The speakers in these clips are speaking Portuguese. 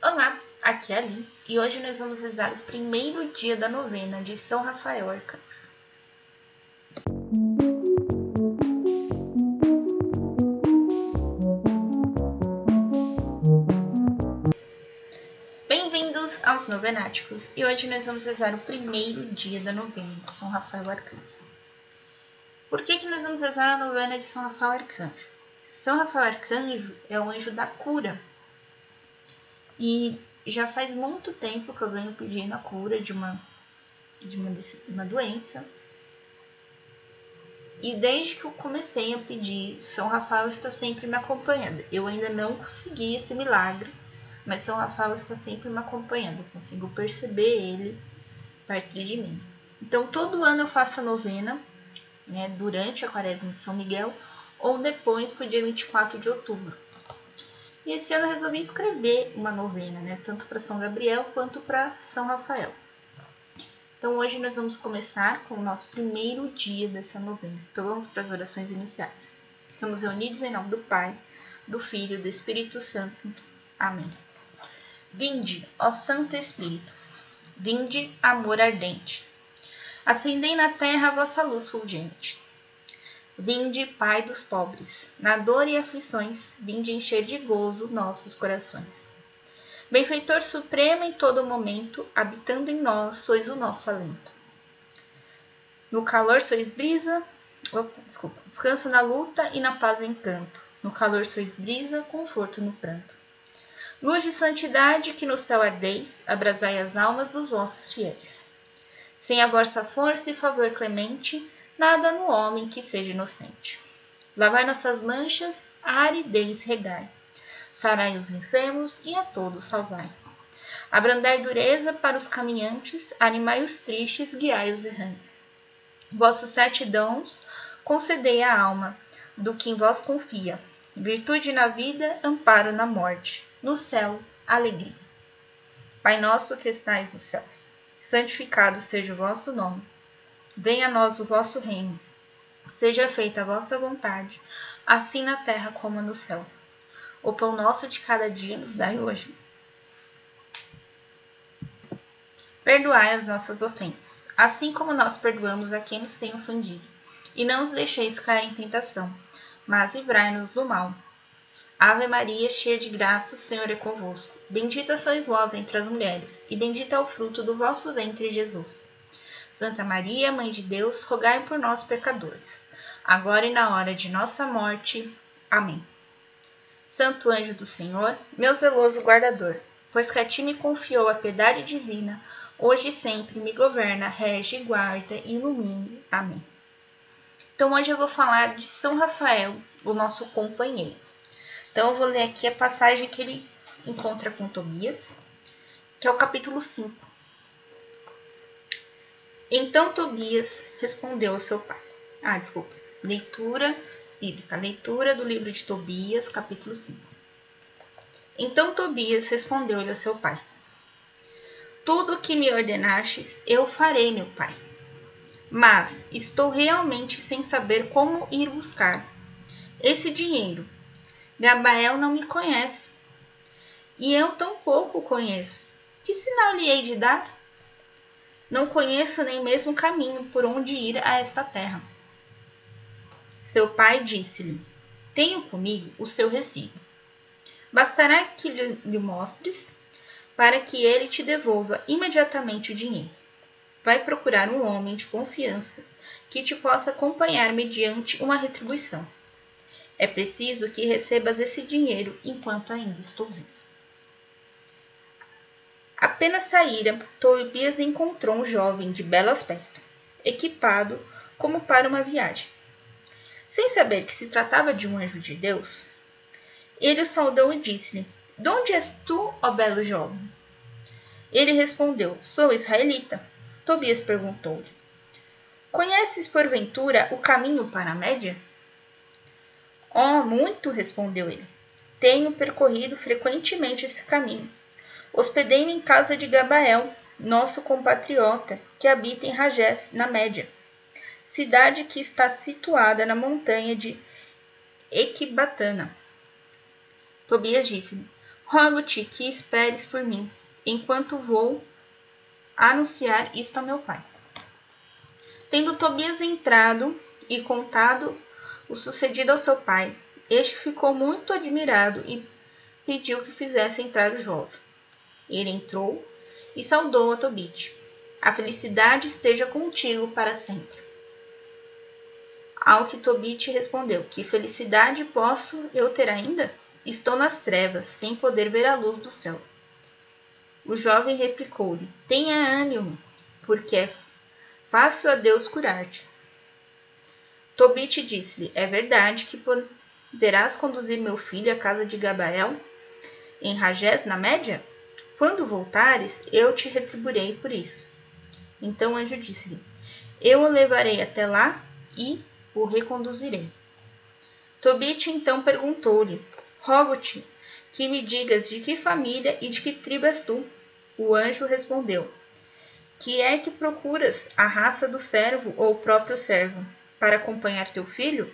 Olá, aqui é a Ali e hoje nós vamos rezar o primeiro dia da novena de São Rafael Arcanjo. Bem-vindos aos Novenáticos e hoje nós vamos rezar o primeiro dia da novena de São Rafael Arcanjo. Por que, que nós vamos rezar a novena de São Rafael Arcanjo? São Rafael Arcanjo é o anjo da cura e já faz muito tempo que eu venho pedindo a cura de uma, de uma, uma doença. E desde que eu comecei a pedir, São Rafael está sempre me acompanhando. Eu ainda não consegui esse milagre, mas São Rafael está sempre me acompanhando. Eu consigo perceber ele perto de mim. Então, todo ano eu faço a novena, né, durante a quaresma de São Miguel, ou depois para o dia 24 de outubro. E esse ano eu resolvi escrever uma novena, né? Tanto para São Gabriel quanto para São Rafael. Então hoje nós vamos começar com o nosso primeiro dia dessa novena. Então vamos para as orações iniciais. Estamos reunidos em nome do Pai, do Filho e do Espírito Santo. Amém. Vinde, ó Santo Espírito, vinde, amor ardente. Acendei na terra a vossa luz fulgente Vinde, Pai dos pobres, na dor e aflições, vinde encher de gozo nossos corações. Benfeitor supremo em todo momento, habitando em nós, sois o nosso alento. No calor sois brisa, opa, desculpa, descanso na luta e na paz encanto. No calor sois brisa, conforto no pranto. Luz de santidade que no céu ardeis, abrasai as almas dos vossos fiéis. Sem a vossa força e favor clemente, nada no homem que seja inocente. Lavai nossas manchas, a aridez regai. Sarai os enfermos e a todos salvai. Abrandai dureza para os caminhantes, animai os tristes, guiai os errantes. Vossos sete dons concedei à alma, do que em vós confia. Virtude na vida, amparo na morte. No céu, alegria. Pai nosso que estais nos céus, santificado seja o vosso nome. Venha a nós o vosso reino. Seja feita a vossa vontade, assim na terra como no céu. O pão nosso de cada dia nos dai hoje. Perdoai as nossas ofensas, assim como nós perdoamos a quem nos tem ofendido. E não os deixeis cair em tentação, mas livrai-nos do mal. Ave Maria, cheia de graça, o Senhor é convosco. Bendita sois vós entre as mulheres, e bendito é o fruto do vosso ventre, Jesus. Santa Maria, Mãe de Deus, rogai por nós, pecadores, agora e na hora de nossa morte. Amém. Santo anjo do Senhor, meu zeloso guardador, pois que a ti me confiou a piedade divina, hoje e sempre me governa, rege, guarda e ilumine. Amém. Então hoje eu vou falar de São Rafael, o nosso companheiro. Então eu vou ler aqui a passagem que ele encontra com Tobias, que é o capítulo 5. Então Tobias respondeu ao seu pai. Ah, desculpa. Leitura bíblica. Leitura do livro de Tobias, capítulo 5. Então Tobias respondeu-lhe ao seu pai: Tudo o que me ordenastes, eu farei, meu pai. Mas estou realmente sem saber como ir buscar esse dinheiro. Gabael não me conhece. E eu tampouco o conheço. Que sinal lhe hei de dar? Não conheço nem mesmo o caminho por onde ir a esta terra. Seu pai disse-lhe: Tenho comigo o seu recibo. Bastará que lhe mostres para que ele te devolva imediatamente o dinheiro. Vai procurar um homem de confiança que te possa acompanhar mediante uma retribuição. É preciso que recebas esse dinheiro enquanto ainda estou vivo. Apenas saíra, Tobias encontrou um jovem de belo aspecto, equipado como para uma viagem. Sem saber que se tratava de um anjo de Deus, ele o saudou e disse-lhe: De onde és tu, ó belo jovem? Ele respondeu: Sou israelita. Tobias perguntou-lhe: Conheces porventura o caminho para a Média? Oh, muito, respondeu ele. Tenho percorrido frequentemente esse caminho Hospedei-me em casa de Gabael, nosso compatriota, que habita em Ragés, na Média, cidade que está situada na montanha de Equibatana. Tobias disse-me: Rogo-te que esperes por mim, enquanto vou anunciar isto a meu pai. Tendo Tobias entrado e contado o sucedido ao seu pai, este ficou muito admirado e pediu que fizesse entrar o jovem. Ele entrou e saudou a Tobit. A felicidade esteja contigo para sempre. Ao que Tobit respondeu: Que felicidade posso eu ter ainda? Estou nas trevas, sem poder ver a luz do céu. O jovem replicou-lhe: Tenha ânimo, porque é fácil a Deus curar-te. Tobit disse-lhe: É verdade que poderás conduzir meu filho à casa de Gabael, em Ragés, na média? Quando voltares, eu te retribuirei por isso. Então o anjo disse-lhe: Eu o levarei até lá e o reconduzirei. Tobit então perguntou-lhe: Rogo-te que me digas de que família e de que tribo és tu. O anjo respondeu: Que é que procuras, a raça do servo ou o próprio servo? para acompanhar teu filho?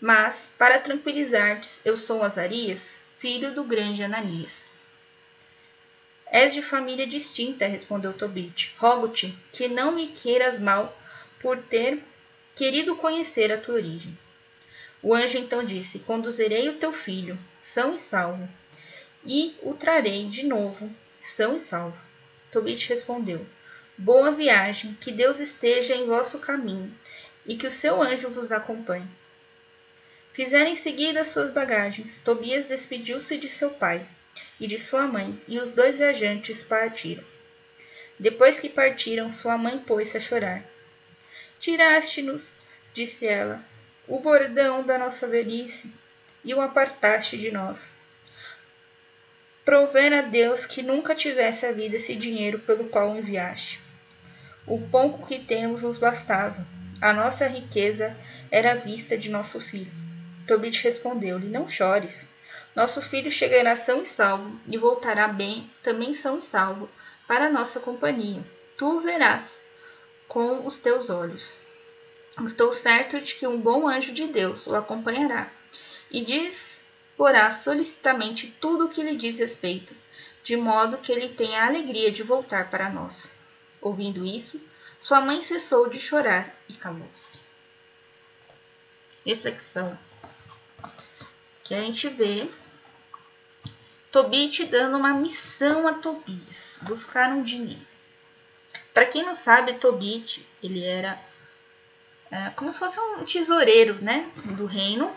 Mas, para tranquilizar-te, eu sou Azarias, filho do grande Ananias. És de família distinta, respondeu Tobit. Rogo-te que não me queiras mal por ter querido conhecer a tua origem. O anjo então disse: Conduzirei o teu filho, são e salvo, e o trarei de novo, são e salvo. Tobit respondeu: Boa viagem, que Deus esteja em vosso caminho e que o seu anjo vos acompanhe. Fizeram em seguida suas bagagens. Tobias despediu-se de seu pai e de sua mãe, e os dois viajantes partiram. Depois que partiram, sua mãe pôs-se a chorar. Tiraste-nos, disse ela, o bordão da nossa velhice e o apartaste de nós. Provera a Deus que nunca tivesse havido esse dinheiro pelo qual o enviaste. O pouco que temos nos bastava. A nossa riqueza era a vista de nosso filho. Tobit respondeu-lhe: Não chores. Nosso filho chegará são e salvo e voltará bem, também são e salvo, para a nossa companhia. Tu o verás com os teus olhos. Estou certo de que um bom anjo de Deus o acompanhará e diz porá solicitamente tudo o que lhe diz respeito, de modo que ele tenha a alegria de voltar para nós. Ouvindo isso, sua mãe cessou de chorar e calou-se. Reflexão. Que a gente vê Tobit dando uma missão a Tobias, buscar um dinheiro. Para quem não sabe, Tobit, ele era é, como se fosse um tesoureiro, né, do reino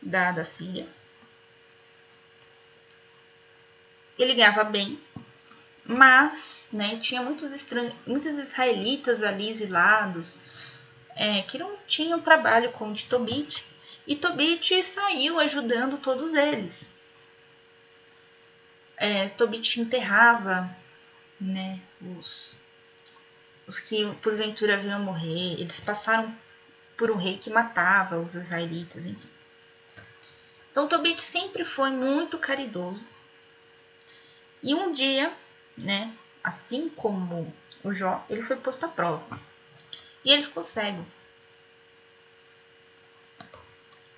da, da Síria. Ele ganhava bem, mas né, tinha muitos, estran... muitos israelitas ali exilados é, que não tinham trabalho com de Tobit, e Tobit saiu ajudando todos eles. É, Tobit enterrava né, os, os que porventura vinham morrer, eles passaram por um rei que matava os israelitas, enfim. Então Tobit sempre foi muito caridoso. E um dia né? Assim como o Jó, ele foi posto à prova. E ele ficou cego.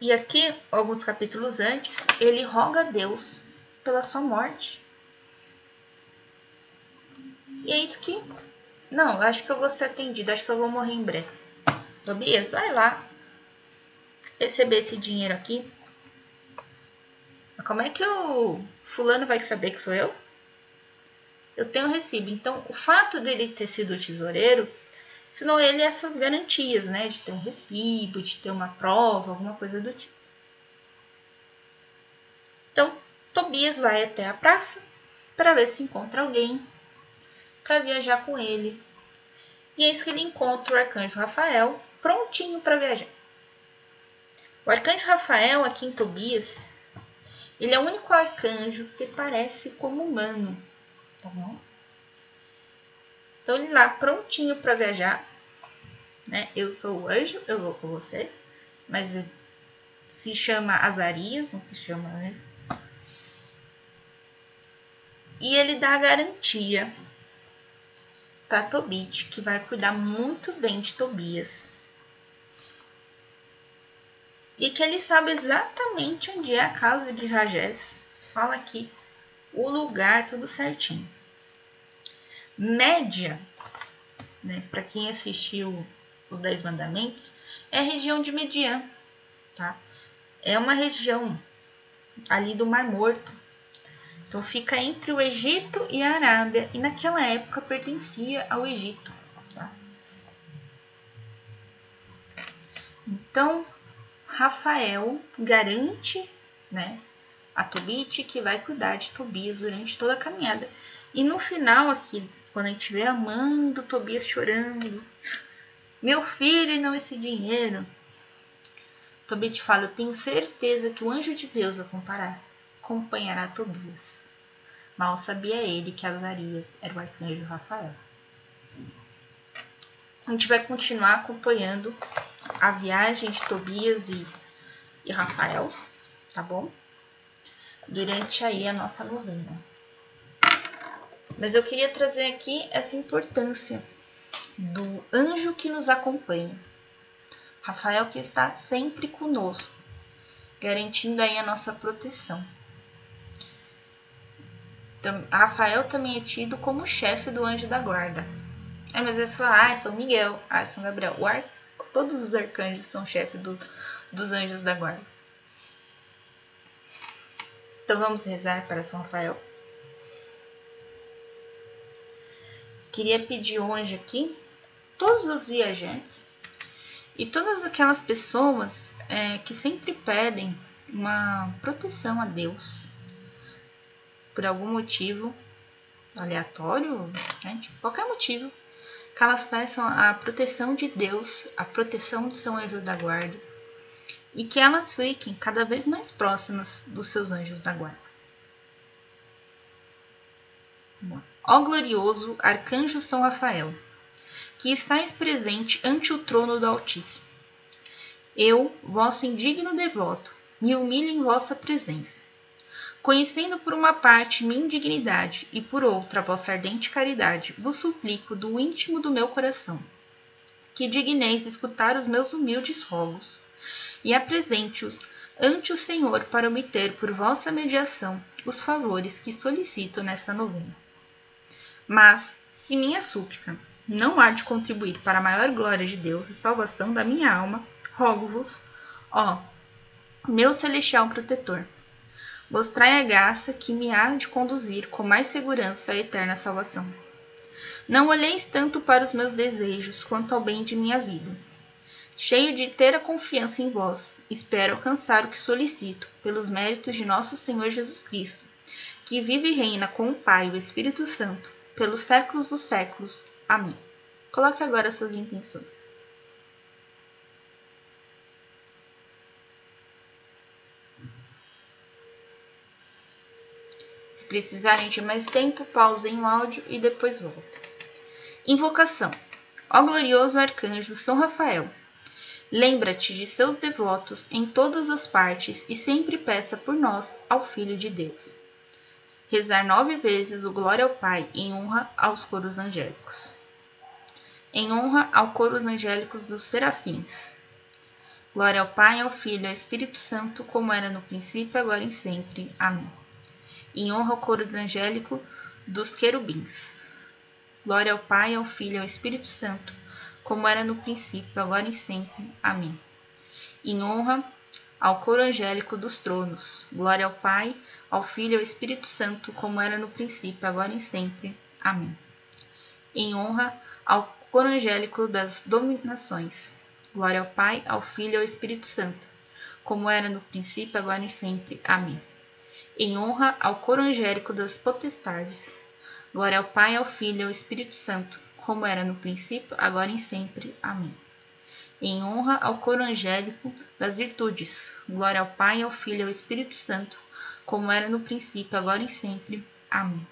E aqui, alguns capítulos antes, ele roga a Deus pela sua morte. E é isso que. Não, acho que eu vou ser atendido, acho que eu vou morrer em breve. Tobias, vai lá receber esse dinheiro aqui. Como é que o fulano vai saber que sou eu? eu tenho recibo. Então, o fato dele ter sido tesoureiro, ensinou ele essas garantias, né? De ter um recibo, de ter uma prova, alguma coisa do tipo. Então, Tobias vai até a praça para ver se encontra alguém para viajar com ele. E é isso que ele encontra o arcanjo Rafael prontinho para viajar. O arcanjo Rafael aqui em Tobias, ele é o único arcanjo que parece como humano tá bom? Então ele lá prontinho para viajar, né? Eu sou o anjo, eu vou com você, mas se chama Azarias, não se chama anjo. E ele dá a garantia para Tobit que vai cuidar muito bem de Tobias. E que ele sabe exatamente onde é a casa de Rajés fala aqui o lugar tudo certinho. Média, né, para quem assistiu os Dez Mandamentos, é a região de Median, tá? É uma região ali do Mar Morto. Então fica entre o Egito e a Arábia e naquela época pertencia ao Egito. Tá? Então Rafael garante, né, a Tobit que vai cuidar de Tobias durante toda a caminhada. E no final aqui, quando a gente vê amando Tobias chorando, meu filho e não esse dinheiro. Tobit fala, eu tenho certeza que o anjo de Deus acompanhará Tobias. Mal sabia ele que Azarias era o arcanjo Rafael. A gente vai continuar acompanhando a viagem de Tobias e, e Rafael, tá bom? durante aí a nossa novena. Mas eu queria trazer aqui essa importância do anjo que nos acompanha. Rafael que está sempre conosco, garantindo aí a nossa proteção. Rafael também é tido como chefe do anjo da guarda. É, mas você fala, ah, é São Miguel, ah, é São Gabriel. Ar... Todos os arcanjos são chefe do, dos anjos da guarda. Então vamos rezar para São Rafael. Queria pedir hoje aqui todos os viajantes e todas aquelas pessoas é, que sempre pedem uma proteção a Deus por algum motivo aleatório, né? tipo, qualquer motivo, que elas peçam a proteção de Deus, a proteção do seu anjo da guarda e que elas fiquem cada vez mais próximas dos seus anjos da guarda. Ó glorioso arcanjo São Rafael, que estáis presente ante o trono do Altíssimo. Eu, vosso indigno devoto, me humilho em vossa presença. Conhecendo por uma parte minha indignidade e por outra vossa ardente caridade, vos suplico do íntimo do meu coração que digneis escutar os meus humildes rogos e apresente-os ante o Senhor para obter por vossa mediação os favores que solicito nessa novena. Mas, se minha súplica não há de contribuir para a maior glória de Deus e salvação da minha alma, rogo-vos, ó, meu celestial protetor, mostrai a graça que me há de conduzir com mais segurança à eterna salvação. Não olheis tanto para os meus desejos quanto ao bem de minha vida cheio de inteira confiança em vós, espero alcançar o que solicito, pelos méritos de nosso Senhor Jesus Cristo, que vive e reina com o Pai e o Espírito Santo, pelos séculos dos séculos. Amém. Coloque agora suas intenções. Se precisarem de mais tempo, pausem o áudio e depois voltem. Invocação. Ó glorioso arcanjo São Rafael, Lembra-te de seus devotos em todas as partes e sempre peça por nós ao Filho de Deus. Rezar nove vezes o Glória ao Pai em honra aos coros angélicos. Em honra ao coros angélicos dos serafins. Glória ao Pai, ao Filho e ao Espírito Santo, como era no princípio, agora e sempre. Amém. Em honra ao coro angélico dos querubins. Glória ao Pai, ao Filho e ao Espírito Santo, como era no princípio, agora e sempre. Amém. Em honra ao coro angélico dos tronos. Glória ao Pai, ao Filho e ao Espírito Santo, como era no princípio, agora e sempre. Amém. Em honra ao coro angélico das dominações. Glória ao Pai, ao Filho e ao Espírito Santo, como era no princípio, agora e sempre. Amém. Em honra ao coro angélico das potestades. Glória ao Pai, ao Filho e ao Espírito Santo, como era no princípio, agora e sempre. Amém. Em honra ao coro angélico das virtudes, glória ao Pai, ao Filho e ao Espírito Santo, como era no princípio, agora e sempre. Amém.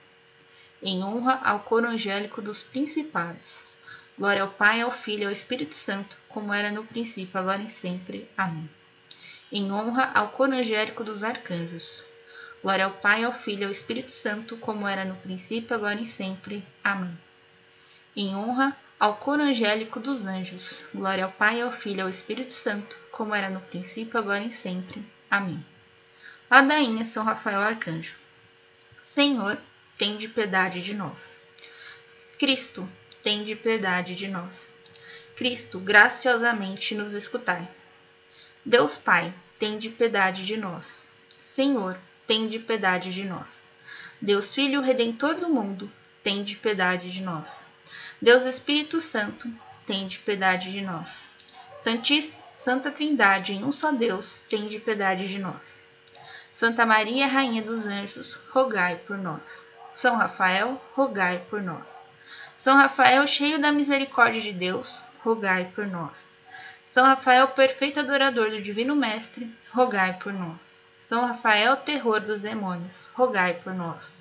Em honra ao coro angélico dos principados, glória ao Pai, ao Filho e ao Espírito Santo, como era no princípio, agora e sempre. Amém. Em honra ao coro angélico dos arcanjos, glória ao Pai, ao Filho e ao Espírito Santo, como era no princípio, agora e sempre. Amém em honra ao coro angélico dos anjos. Glória ao Pai, ao Filho e ao Espírito Santo, como era no princípio, agora e sempre. Amém. Ladainha São Rafael Arcanjo. Senhor, tem de piedade de nós. Cristo, tem de piedade de nós. Cristo, graciosamente nos escutai. Deus Pai, tem de piedade de nós. Senhor, tem de piedade de nós. Deus Filho Redentor do mundo, tem de piedade de nós. Deus Espírito Santo, tem de piedade de nós. Santíssima Santa Trindade, em um só Deus, tem de piedade de nós. Santa Maria, Rainha dos Anjos, rogai por nós. São Rafael, rogai por nós. São Rafael, cheio da misericórdia de Deus, rogai por nós. São Rafael, perfeito adorador do Divino Mestre, rogai por nós. São Rafael, terror dos demônios, rogai por nós.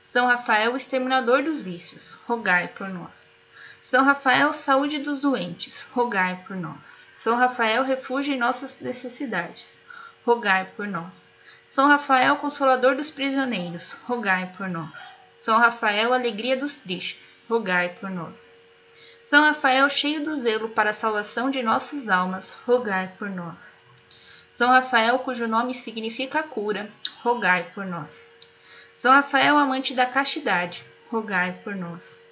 São Rafael, exterminador dos vícios, rogai por nós. São Rafael, saúde dos doentes, rogai por nós. São Rafael, refúgio em nossas necessidades, rogai por nós. São Rafael, consolador dos prisioneiros, rogai por nós. São Rafael, alegria dos tristes, rogai por nós. São Rafael, cheio do zelo para a salvação de nossas almas, rogai por nós. São Rafael, cujo nome significa cura, rogai por nós. São Rafael, amante da castidade, rogai por nós.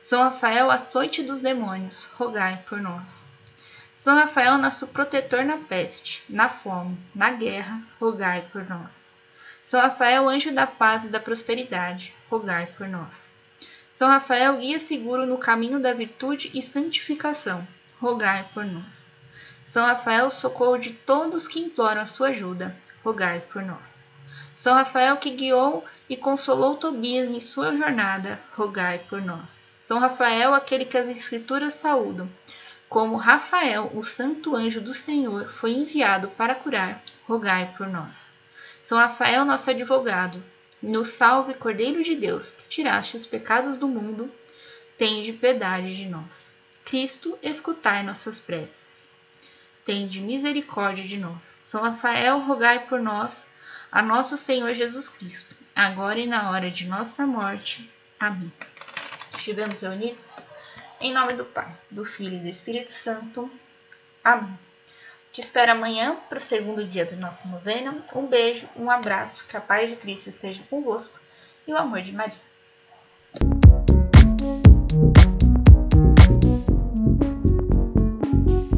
São Rafael, açoite dos demônios, rogai por nós. São Rafael, nosso protetor na peste, na fome, na guerra, rogai por nós. São Rafael, anjo da paz e da prosperidade, rogai por nós. São Rafael, guia seguro no caminho da virtude e santificação, rogai por nós. São Rafael, socorro de todos que imploram a sua ajuda, rogai por nós. São Rafael, que guiou e consolou Tobias em sua jornada, rogai por nós. São Rafael, aquele que as Escrituras saúdam, como Rafael, o santo anjo do Senhor, foi enviado para curar, rogai por nós. São Rafael, nosso advogado, nos salve, Cordeiro de Deus, que tiraste os pecados do mundo, tende piedade de nós. Cristo, escutai nossas preces. Tende misericórdia de nós. São Rafael, rogai por nós, a nosso Senhor Jesus Cristo, agora e na hora de nossa morte. Amém. Estivemos reunidos? Em nome do Pai, do Filho e do Espírito Santo. Amém. Te espero amanhã para o segundo dia do nosso novena. Um beijo, um abraço, que a paz de Cristo esteja convosco e o amor de Maria.